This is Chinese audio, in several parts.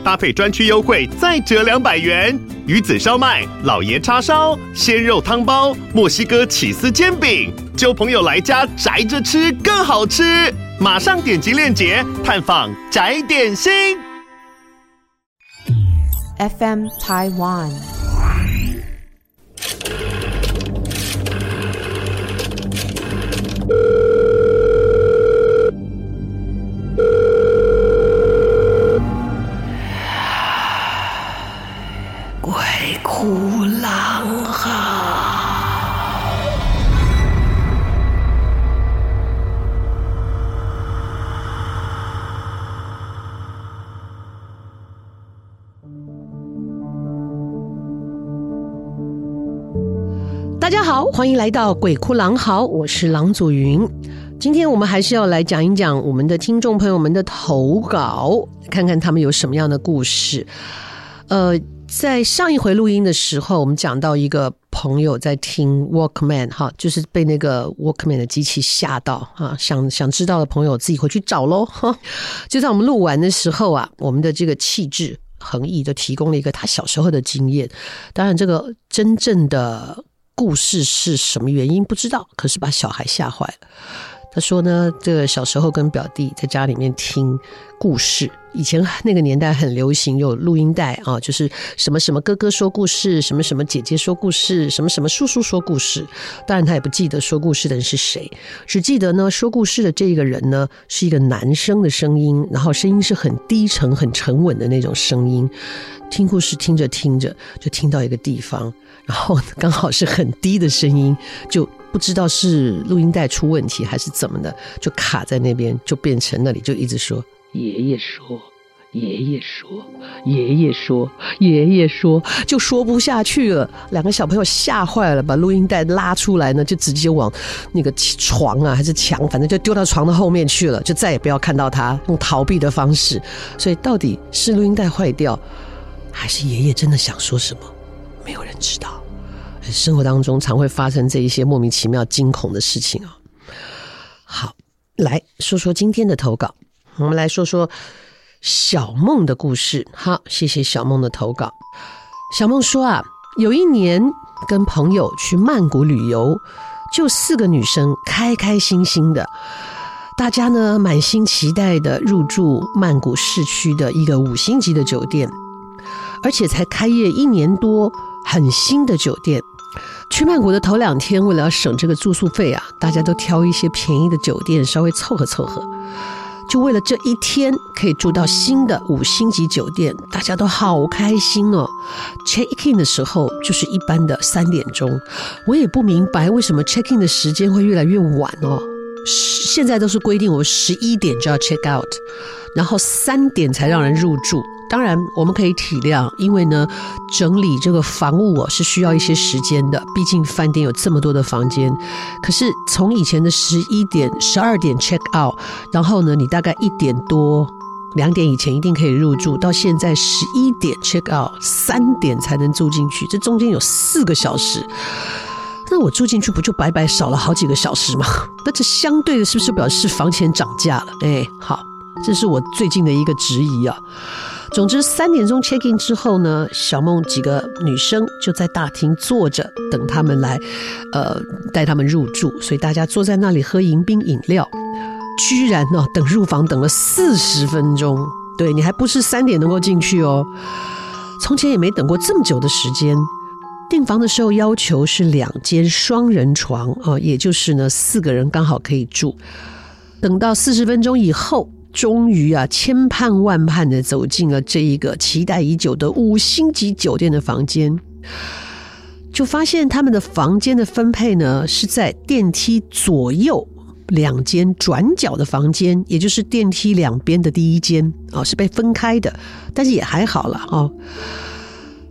搭配专区优惠再折两百元。鱼子烧麦、老爷叉烧、鲜肉汤包、墨西哥起司煎饼，就朋友来家宅着吃更好吃。马上点击链接探访宅点心。FM Taiwan。好，欢迎来到鬼哭狼嚎，我是郎祖云。今天我们还是要来讲一讲我们的听众朋友们的投稿，看看他们有什么样的故事。呃，在上一回录音的时候，我们讲到一个朋友在听 Walkman 哈，就是被那个 Walkman 的机器吓到啊，想想知道的朋友自己回去找喽哈。就在我们录完的时候啊，我们的这个气质横溢就提供了一个他小时候的经验，当然这个真正的。故事是什么原因不知道，可是把小孩吓坏了。他说呢，这个小时候跟表弟在家里面听故事，以前那个年代很流行有录音带啊，就是什么什么哥哥说故事，什么什么姐姐说故事，什么什么叔叔说故事。当然他也不记得说故事的人是谁，只记得呢说故事的这个人呢是一个男生的声音，然后声音是很低沉、很沉稳的那种声音。听故事听着听着就听到一个地方。然后刚好是很低的声音，就不知道是录音带出问题还是怎么的，就卡在那边，就变成那里就一直说爷爷说，爷爷说，爷爷说，爷爷说，就说不下去了。两个小朋友吓坏了，把录音带拉出来呢，就直接往那个床啊还是墙，反正就丢到床的后面去了，就再也不要看到他，用逃避的方式。所以到底是录音带坏掉，还是爷爷真的想说什么？没有人知道，生活当中常会发生这一些莫名其妙、惊恐的事情啊。好，来说说今天的投稿，我们来说说小梦的故事。好，谢谢小梦的投稿。小梦说啊，有一年跟朋友去曼谷旅游，就四个女生，开开心心的，大家呢满心期待的入住曼谷市区的一个五星级的酒店，而且才开业一年多。很新的酒店，去曼谷的头两天，为了要省这个住宿费啊，大家都挑一些便宜的酒店，稍微凑合凑合。就为了这一天可以住到新的五星级酒店，大家都好开心哦。check in 的时候就是一般的三点钟，我也不明白为什么 check in 的时间会越来越晚哦。现在都是规定我十一点就要 check out，然后三点才让人入住。当然，我们可以体谅，因为呢，整理这个房屋是需要一些时间的。毕竟饭店有这么多的房间。可是从以前的十一点、十二点 check out，然后呢，你大概一点多、两点以前一定可以入住，到现在十一点 check out，三点才能住进去，这中间有四个小时。那我住进去不就白白少了好几个小时吗？那这相对的是不是表示房钱涨价了？哎，好，这是我最近的一个质疑啊。总之，三点钟 check in 之后呢，小梦几个女生就在大厅坐着等他们来，呃，带他们入住。所以大家坐在那里喝迎宾饮料，居然呢、哦，等入房等了四十分钟。对，你还不是三点能够进去哦，从前也没等过这么久的时间。订房的时候要求是两间双人床啊、也就是呢四个人刚好可以住。等到四十分钟以后。终于啊，千盼万盼的走进了这一个期待已久的五星级酒店的房间，就发现他们的房间的分配呢，是在电梯左右两间转角的房间，也就是电梯两边的第一间啊，是被分开的，但是也还好了哦。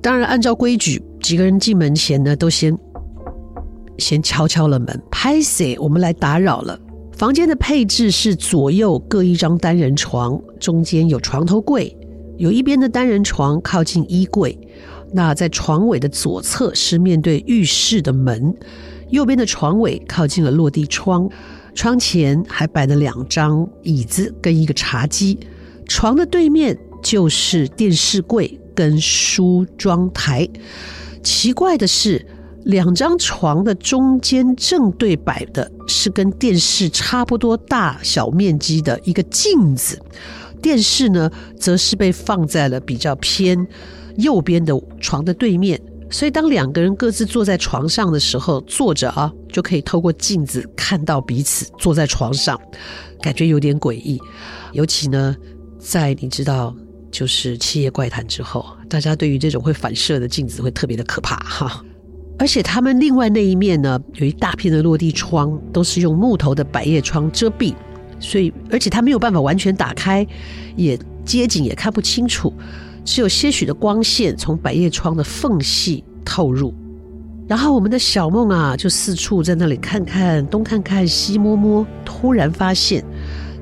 当然，按照规矩，几个人进门前呢，都先先敲敲了门，拍谢，我们来打扰了。房间的配置是左右各一张单人床，中间有床头柜，有一边的单人床靠近衣柜。那在床尾的左侧是面对浴室的门，右边的床尾靠近了落地窗，窗前还摆了两张椅子跟一个茶几，床的对面就是电视柜跟梳妆台。奇怪的是，两张床的中间正对摆的是跟电视差不多大小面积的一个镜子，电视呢则是被放在了比较偏。右边的床的对面，所以当两个人各自坐在床上的时候，坐着啊，就可以透过镜子看到彼此坐在床上，感觉有点诡异。尤其呢，在你知道就是《七夜怪谈》之后，大家对于这种会反射的镜子会特别的可怕哈。而且他们另外那一面呢，有一大片的落地窗，都是用木头的百叶窗遮蔽，所以而且他没有办法完全打开，也街景也看不清楚。只有些许的光线从百叶窗的缝隙透入，然后我们的小梦啊，就四处在那里看看，东看看，西摸摸。突然发现，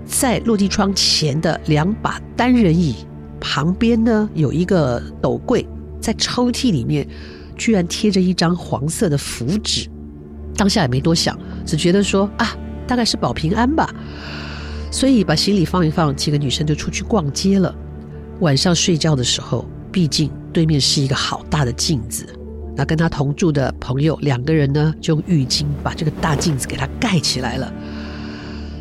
在落地窗前的两把单人椅旁边呢，有一个斗柜，在抽屉里面居然贴着一张黄色的符纸。当下也没多想，只觉得说啊，大概是保平安吧，所以把行李放一放，几个女生就出去逛街了。晚上睡觉的时候，毕竟对面是一个好大的镜子。那跟他同住的朋友两个人呢，就用浴巾把这个大镜子给他盖起来了。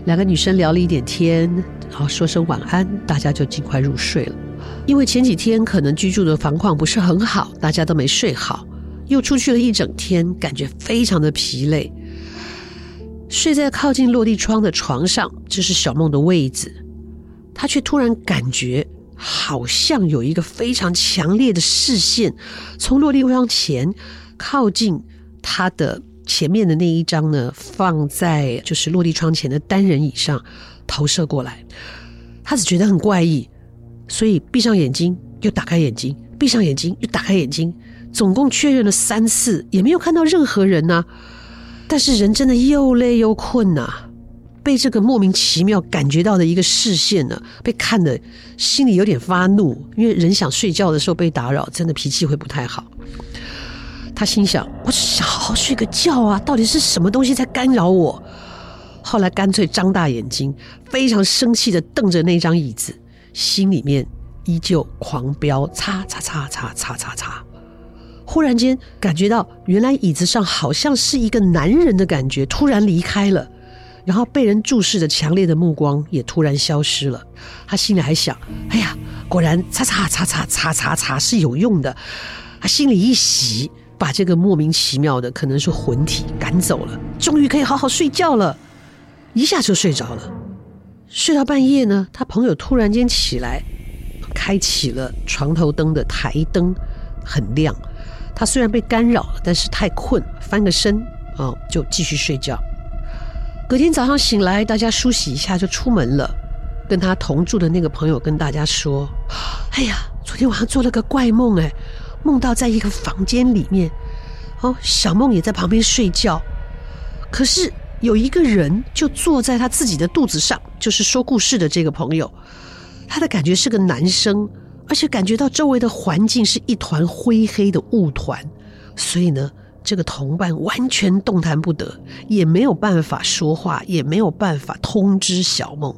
两个女生聊了一点天，然后说声晚安，大家就尽快入睡了。因为前几天可能居住的房况不是很好，大家都没睡好，又出去了一整天，感觉非常的疲累。睡在靠近落地窗的床上，这是小梦的位子，她却突然感觉。好像有一个非常强烈的视线，从落地窗前靠近他的前面的那一张呢，放在就是落地窗前的单人椅上投射过来。他只觉得很怪异，所以闭上眼睛又打开眼睛，闭上眼睛又打开眼睛，总共确认了三次，也没有看到任何人呐、但是人真的又累又困呐、被这个莫名其妙感觉到的一个视线呢，被看得心里有点发怒，因为人想睡觉的时候被打扰，真的脾气会不太好。他心想：我只想好好睡个觉啊，到底是什么东西在干扰我？后来干脆张大眼睛，非常生气的瞪着那张椅子，心里面依旧狂飙：擦擦擦擦擦擦擦。忽然间感觉到，原来椅子上好像是一个男人的感觉，突然离开了。然后被人注视着强烈的目光也突然消失了，他心里还想：哎呀，果然擦擦擦擦擦擦擦是有用的。他心里一喜，把这个莫名其妙的可能是魂体赶走了，终于可以好好睡觉了，一下就睡着了。睡到半夜呢，他朋友突然间起来，开启了床头灯的台灯，很亮。他虽然被干扰了，但是太困，翻个身啊，就继续睡觉。隔天早上醒来，大家梳洗一下就出门了。跟他同住的那个朋友跟大家说：“哎呀，昨天晚上做了个怪梦，哎，梦到在一个房间里面，哦，小梦也在旁边睡觉，可是有一个人就坐在他自己的肚子上，就是说故事的这个朋友，他的感觉是个男生，而且感觉到周围的环境是一团灰黑的雾团，所以呢。”这个同伴完全动弹不得，也没有办法说话，也没有办法通知小梦。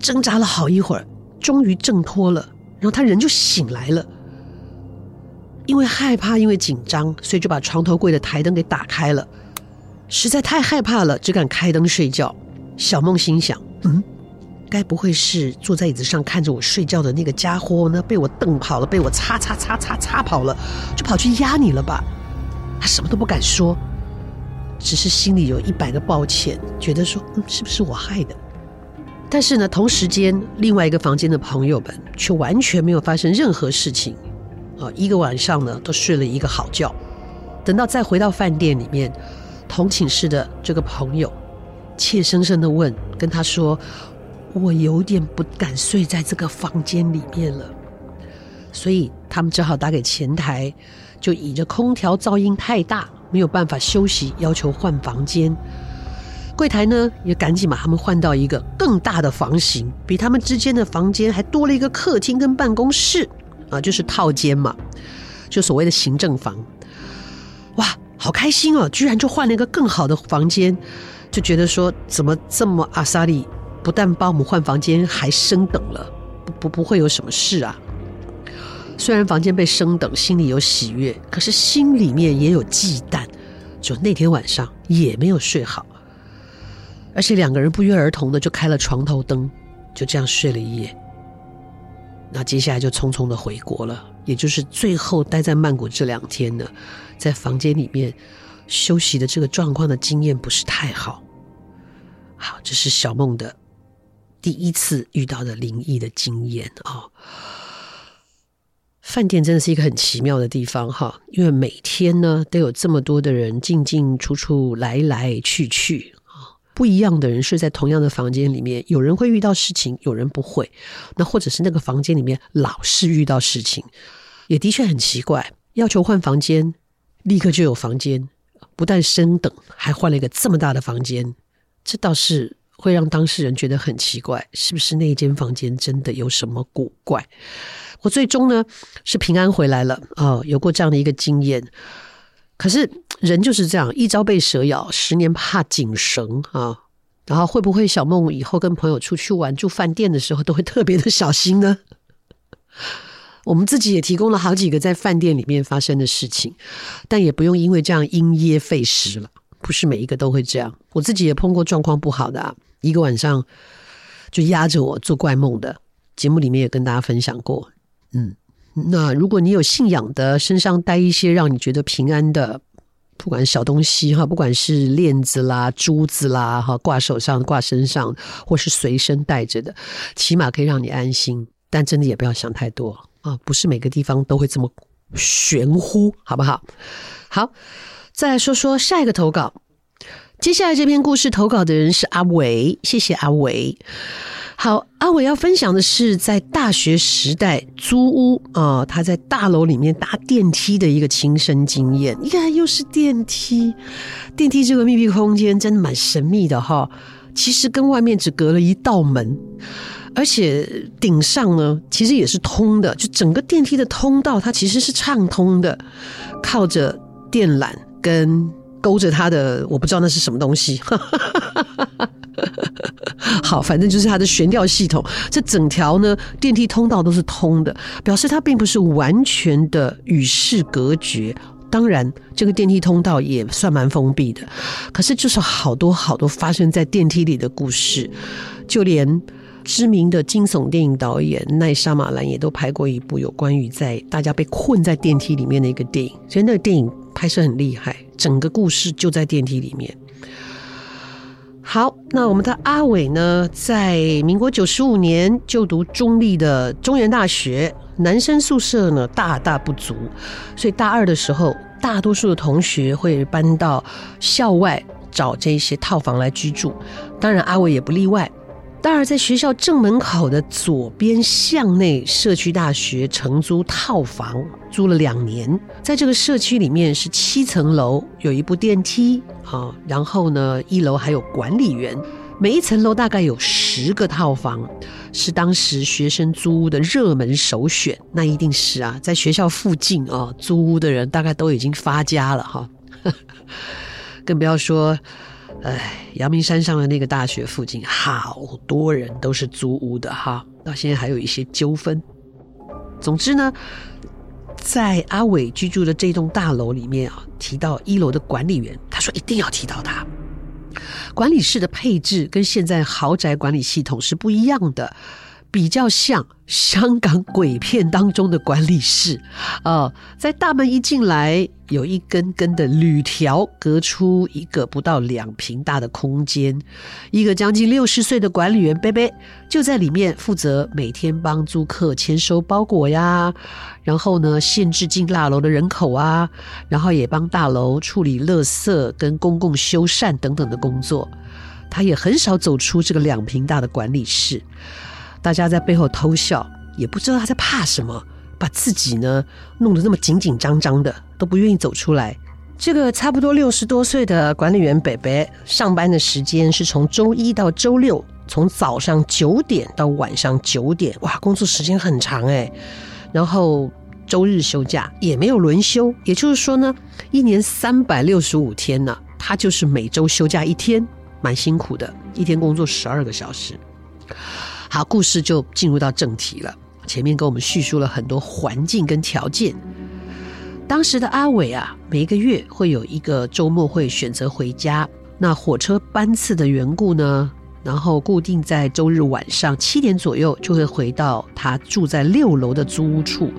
挣扎了好一会儿，终于挣脱了，然后他人就醒来了。因为害怕，因为紧张，所以就把床头柜的台灯给打开了。实在太害怕了，只敢开灯睡觉。小梦心想：嗯，该不会是坐在椅子上看着我睡觉的那个家伙呢？被我瞪跑了，被我擦擦擦擦擦跑了，就跑去压你了吧？他什么都不敢说，只是心里有一百个抱歉，觉得说，嗯，是不是我害的？但是呢，同时间另外一个房间的朋友们却完全没有发生任何事情，啊，一个晚上呢都睡了一个好觉。等到再回到饭店里面，同寝室的这个朋友怯生生的问，跟他说：“我有点不敢睡在这个房间里面了。”所以他们只好打给前台。就倚着空调噪音太大，没有办法休息，要求换房间。柜台呢也赶紧把他们换到一个更大的房型，比他们之间的房间还多了一个客厅跟办公室啊，就是套间嘛，就所谓的行政房。哇，好开心哦！居然就换了一个更好的房间，就觉得说怎么这么阿萨利，不但帮我们换房间，还升等了，不不不会有什么事啊。虽然房间被升等，心里有喜悦，可是心里面也有忌惮。就那天晚上也没有睡好，而且两个人不约而同的就开了床头灯，就这样睡了一夜。那接下来就匆匆的回国了，也就是最后待在曼谷这两天呢，在房间里面休息的这个状况的经验不是太好。好，这是小梦的第一次遇到的灵异的经验啊。哦饭店真的是一个很奇妙的地方哈，因为每天呢都有这么多的人进进出出、来来去去啊，不一样的人睡在同样的房间里面，有人会遇到事情，有人不会。那或者是那个房间里面老是遇到事情，也的确很奇怪。要求换房间，立刻就有房间，不但升等，还换了一个这么大的房间，这倒是会让当事人觉得很奇怪，是不是那一间房间真的有什么古怪？我最终呢是平安回来了啊、哦，有过这样的一个经验。可是人就是这样，一朝被蛇咬，十年怕井绳啊。然后会不会小梦以后跟朋友出去玩住饭店的时候都会特别的小心呢？我们自己也提供了好几个在饭店里面发生的事情，但也不用因为这样因噎废食了。不是每一个都会这样，我自己也碰过状况不好的啊，一个晚上就压着我做怪梦的，节目里面也跟大家分享过。嗯，那如果你有信仰的，身上带一些让你觉得平安的，不管小东西哈，不管是链子啦、珠子啦哈，挂手上、挂身上，或是随身带着的，起码可以让你安心。但真的也不要想太多啊，不是每个地方都会这么玄乎，好不好？好，再来说说下一个投稿。接下来这篇故事投稿的人是阿伟，谢谢阿伟。好，阿伟要分享的是在大学时代租屋啊，他在大楼里面搭电梯的一个亲身经验。你看，又是电梯，电梯这个密闭空间真的蛮神秘的哈。其实跟外面只隔了一道门，而且顶上呢，其实也是通的，就整个电梯的通道它其实是畅通的，靠着电缆跟勾着它的，我不知道那是什么东西。好，反正就是它的悬吊系统，这整条呢电梯通道都是通的，表示它并不是完全的与世隔绝。当然，这个电梯通道也算蛮封闭的。可是，就是好多好多发生在电梯里的故事，就连知名的惊悚电影导演奈沙马兰也都拍过一部有关于在大家被困在电梯里面的一个电影。所以，那个电影拍摄很厉害，整个故事就在电梯里面。好，那我们的阿伟呢，在民国九十五年就读中立的中原大学，男生宿舍呢大大不足，所以大二的时候，大多数的同学会搬到校外找这些套房来居住，当然阿伟也不例外。大二在学校正门口的左边巷内社区大学承租套房，租了两年。在这个社区里面是七层楼，有一部电梯啊，然后呢，一楼还有管理员。每一层楼大概有十个套房，是当时学生租屋的热门首选。那一定是啊，在学校附近啊，租屋的人大概都已经发家了哈，更不要说。哎，阳明山上的那个大学附近，好多人都是租屋的哈，到现在还有一些纠纷。总之呢，在阿伟居住的这栋大楼里面啊，提到一楼的管理员，他说一定要提到他。管理室的配置跟现在豪宅管理系统是不一样的。比较像香港鬼片当中的管理室，哦，在大门一进来，有一根根的铝条隔出一个不到两坪大的空间，一个将近六十岁的管理员贝贝就在里面负责每天帮租客签收包裹呀，然后呢，限制进大楼的人口啊，然后也帮大楼处理垃圾跟公共修缮等等的工作，他也很少走出这个两坪大的管理室。大家在背后偷笑，也不知道他在怕什么，把自己呢弄得那么紧紧张张的，都不愿意走出来。这个差不多六十多岁的管理员北北，上班的时间是从周一到周六，从早上九点到晚上九点，哇，工作时间很长哎。然后周日休假也没有轮休，也就是说呢，一年三百六十五天呢，他就是每周休假一天，蛮辛苦的，一天工作十二个小时。好，故事就进入到正题了。前面跟我们叙述了很多环境跟条件。当时的阿伟啊，每个月会有一个周末会选择回家。那火车班次的缘故呢，然后固定在周日晚上七点左右就会回到他住在六楼的租屋处。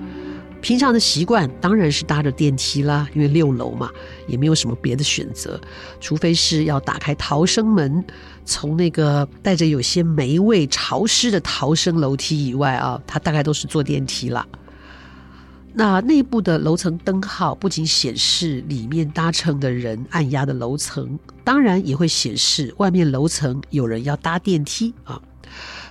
平常的习惯当然是搭着电梯啦，因为六楼嘛，也没有什么别的选择，除非是要打开逃生门，从那个带着有些霉味、潮湿的逃生楼梯以外啊，他大概都是坐电梯啦。那内部的楼层灯号不仅显示里面搭乘的人按压的楼层，当然也会显示外面楼层有人要搭电梯啊。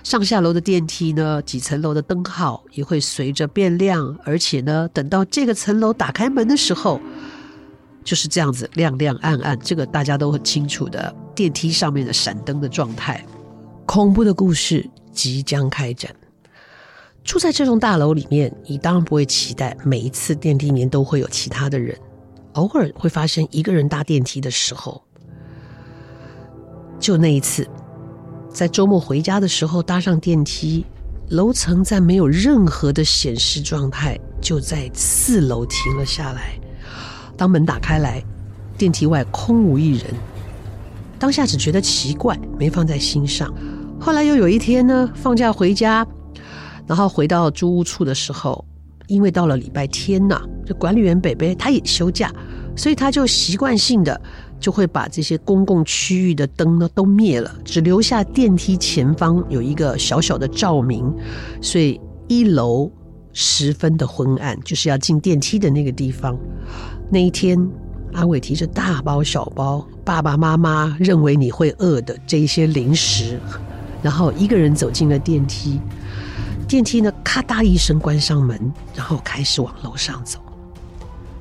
上下楼的电梯呢，几层楼的灯号也会随着变亮，而且呢，等到这个层楼打开门的时候，就是这样子亮亮暗暗，这个大家都很清楚的电梯上面的闪灯的状态。恐怖的故事即将开展。住在这栋大楼里面，你当然不会期待每一次电梯里面都会有其他的人，偶尔会发生一个人搭电梯的时候，就那一次。在周末回家的时候，搭上电梯，楼层在没有任何的显示状态，就在四楼停了下来。当门打开来，电梯外空无一人。当下只觉得奇怪，没放在心上。后来又有一天呢，放假回家，然后回到租屋处的时候，因为到了礼拜天呐，这管理员北北他也休假，所以他就习惯性的。就会把这些公共区域的灯呢都灭了，只留下电梯前方有一个小小的照明，所以一楼十分的昏暗，就是要进电梯的那个地方。那一天，阿伟提着大包小包，爸爸妈妈认为你会饿的这一些零食，然后一个人走进了电梯。电梯呢，咔嗒一声关上门，然后开始往楼上走。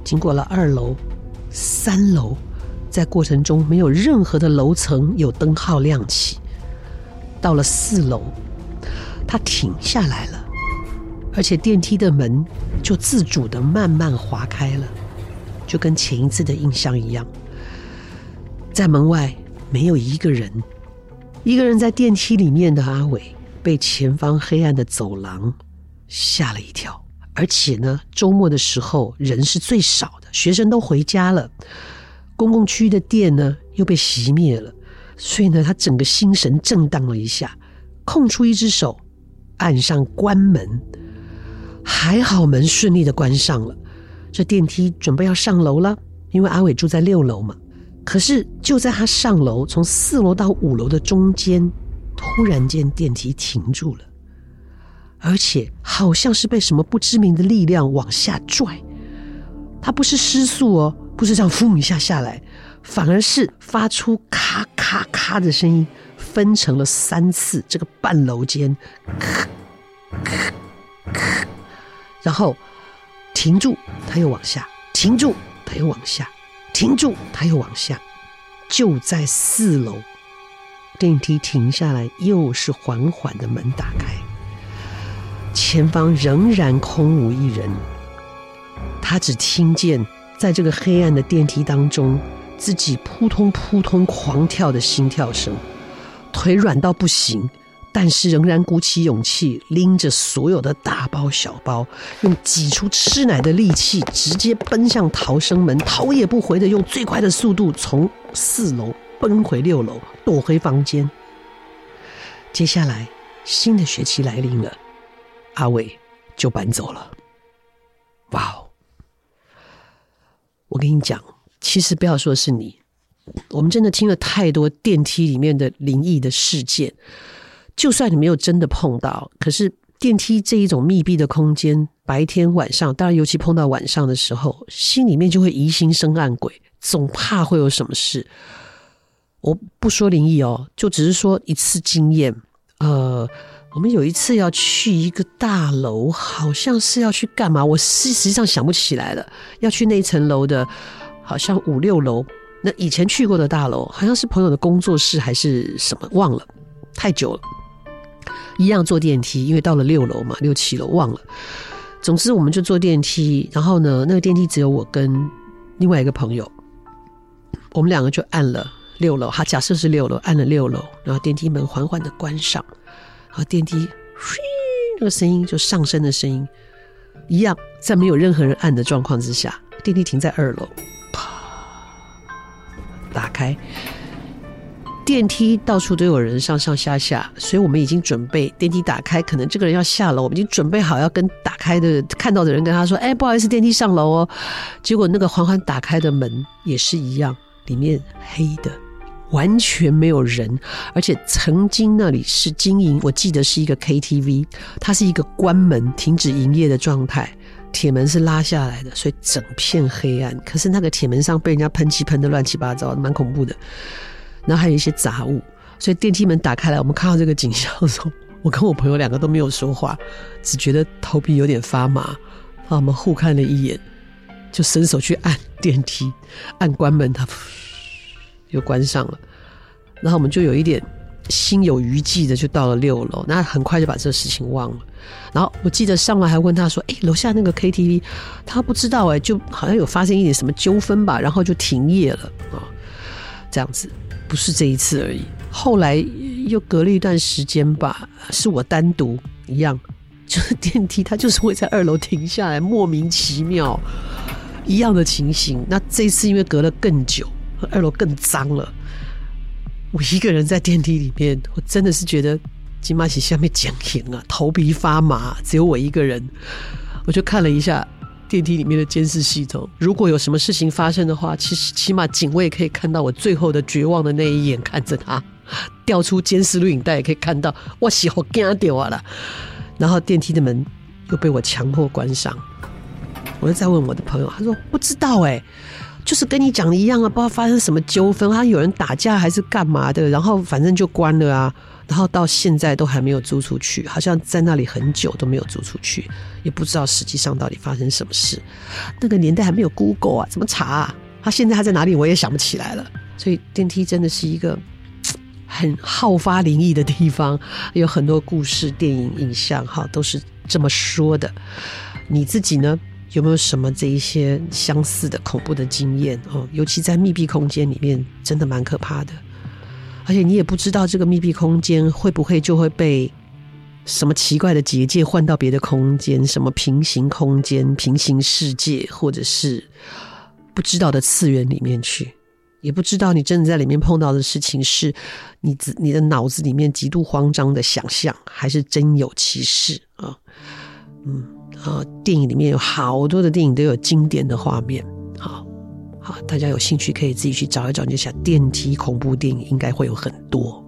经过了二楼、三楼。在过程中，没有任何的楼层有灯号亮起。到了四楼，他停下来了，而且电梯的门就自主的慢慢滑开了，就跟前一次的印象一样。在门外没有一个人，一个人在电梯里面的阿伟被前方黑暗的走廊吓了一跳，而且呢，周末的时候人是最少的，学生都回家了。公共区域的电呢又被熄灭了，所以呢，他整个心神震荡了一下，空出一只手按上关门，还好门顺利的关上了。这电梯准备要上楼了，因为阿伟住在六楼嘛。可是就在他上楼，从四楼到五楼的中间，突然间电梯停住了，而且好像是被什么不知名的力量往下拽。他不是失速哦。不是这样，呼一下下来，反而是发出咔咔咔的声音，分成了三次。这个半楼间，咔咔咔，然后停住，他又往下；停住，他又往下；停住，他又往下。就在四楼，电梯停下来，又是缓缓的门打开，前方仍然空无一人。他只听见。在这个黑暗的电梯当中，自己扑通扑通狂跳的心跳声，腿软到不行，但是仍然鼓起勇气，拎着所有的大包小包，用挤出吃奶的力气，直接奔向逃生门，头也不回的用最快的速度从四楼奔回六楼，躲回房间。接下来，新的学期来临了，阿伟就搬走了。哇哦！我跟你讲，其实不要说是你，我们真的听了太多电梯里面的灵异的事件。就算你没有真的碰到，可是电梯这一种密闭的空间，白天晚上，当然尤其碰到晚上的时候，心里面就会疑心生暗鬼，总怕会有什么事。我不说灵异哦，就只是说一次经验，呃。我们有一次要去一个大楼，好像是要去干嘛？我实际上想不起来了。要去那层楼的好像五六楼，那以前去过的大楼，好像是朋友的工作室还是什么，忘了，太久了。一样坐电梯，因为到了六楼嘛，六七楼忘了。总之，我们就坐电梯，然后呢，那个电梯只有我跟另外一个朋友，我们两个就按了六楼。哈，假设是六楼，按了六楼，然后电梯门缓缓的关上，然后电梯，嘘，那个声音就上升的声音，一样在没有任何人按的状况之下，电梯停在二楼，啪，打开。电梯到处都有人上上下下，所以我们已经准备电梯打开，可能这个人要下楼，我们已经准备好要跟打开的看到的人跟他说：“哎，不好意思，电梯上楼哦。”结果那个缓缓打开的门也是一样，里面黑的，完全没有人，而且曾经那里是经营，我记得是一个 KTV，它是一个关门停止营业的状态，铁门是拉下来的，所以整片黑暗。可是那个铁门上被人家喷漆喷得乱七八糟，蛮恐怖的。然后还有一些杂物，所以电梯门打开来，我们看到这个景象的时候，我跟我朋友两个都没有说话，只觉得头皮有点发麻。然后我们互看了一眼，就伸手去按电梯，按关门，它又关上了。然后我们就有一点心有余悸的，就到了六楼。那很快就把这个事情忘了。然后我记得上来还问他说：“哎，楼下那个 KTV，他不知道哎，就好像有发生一点什么纠纷吧，然后就停业了啊，这样子。”不是这一次而已，后来又隔了一段时间吧，是我单独一样，就是电梯它就是会在二楼停下来，莫名其妙一样的情形。那这次因为隔了更久，二楼更脏了，我一个人在电梯里面，我真的是觉得金马喜下面讲停啊，头皮发麻，只有我一个人，我就看了一下。电梯里面的监视系统，如果有什么事情发生的话，其实起码警卫可以看到我最后的绝望的那一眼，看着他调出监视录影带，也可以看到我死好惊掉啊了。然后电梯的门又被我强迫关上，我就再问我的朋友，他说不知道哎、就是跟你讲的一样啊，不知道发生什么纠纷，好像有人打架还是干嘛的，然后反正就关了啊。然后到现在都还没有租出去，好像在那里很久都没有租出去，也不知道实际上到底发生什么事。那个年代还没有 Google 啊，怎么查啊？他现在他在哪里，我也想不起来了。所以电梯真的是一个很好发灵异的地方，有很多故事、电影、影像，哈，都是这么说的。你自己呢，有没有什么这一些相似的恐怖的经验？哦，尤其在密闭空间里面，真的蛮可怕的。而且你也不知道这个密闭空间会不会就会被什么奇怪的结界换到别的空间，什么平行空间、平行世界，或者是不知道的次元里面去，也不知道你真的在里面碰到的事情是你自你的脑子里面极度慌张的想象，还是真有其事啊？嗯啊，电影里面有好多的电影都有经典的画面，好。好，大家有兴趣可以自己去找一找，你就想电梯恐怖电影应该会有很多。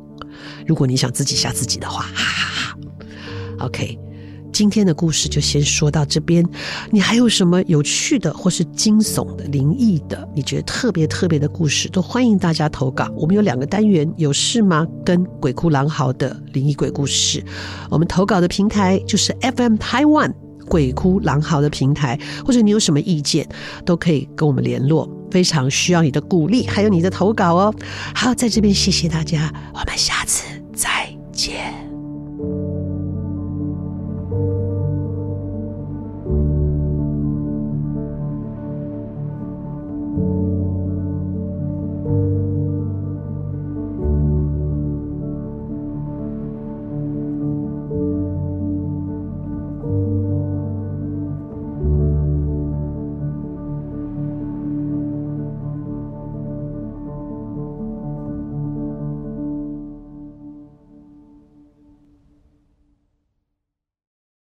如果你想自己吓自己的话，哈哈哈。OK，今天的故事就先说到这边。你还有什么有趣的，或是惊悚的、灵异的，你觉得特别特别的故事，都欢迎大家投稿。我们有两个单元，有事吗？跟鬼哭狼嚎的灵异鬼故事。我们投稿的平台就是 FM Taiwan 鬼哭狼嚎的平台，或者你有什么意见，都可以跟我们联络。非常需要你的鼓励，还有你的投稿哦。好，在这边谢谢大家，我们下次再见。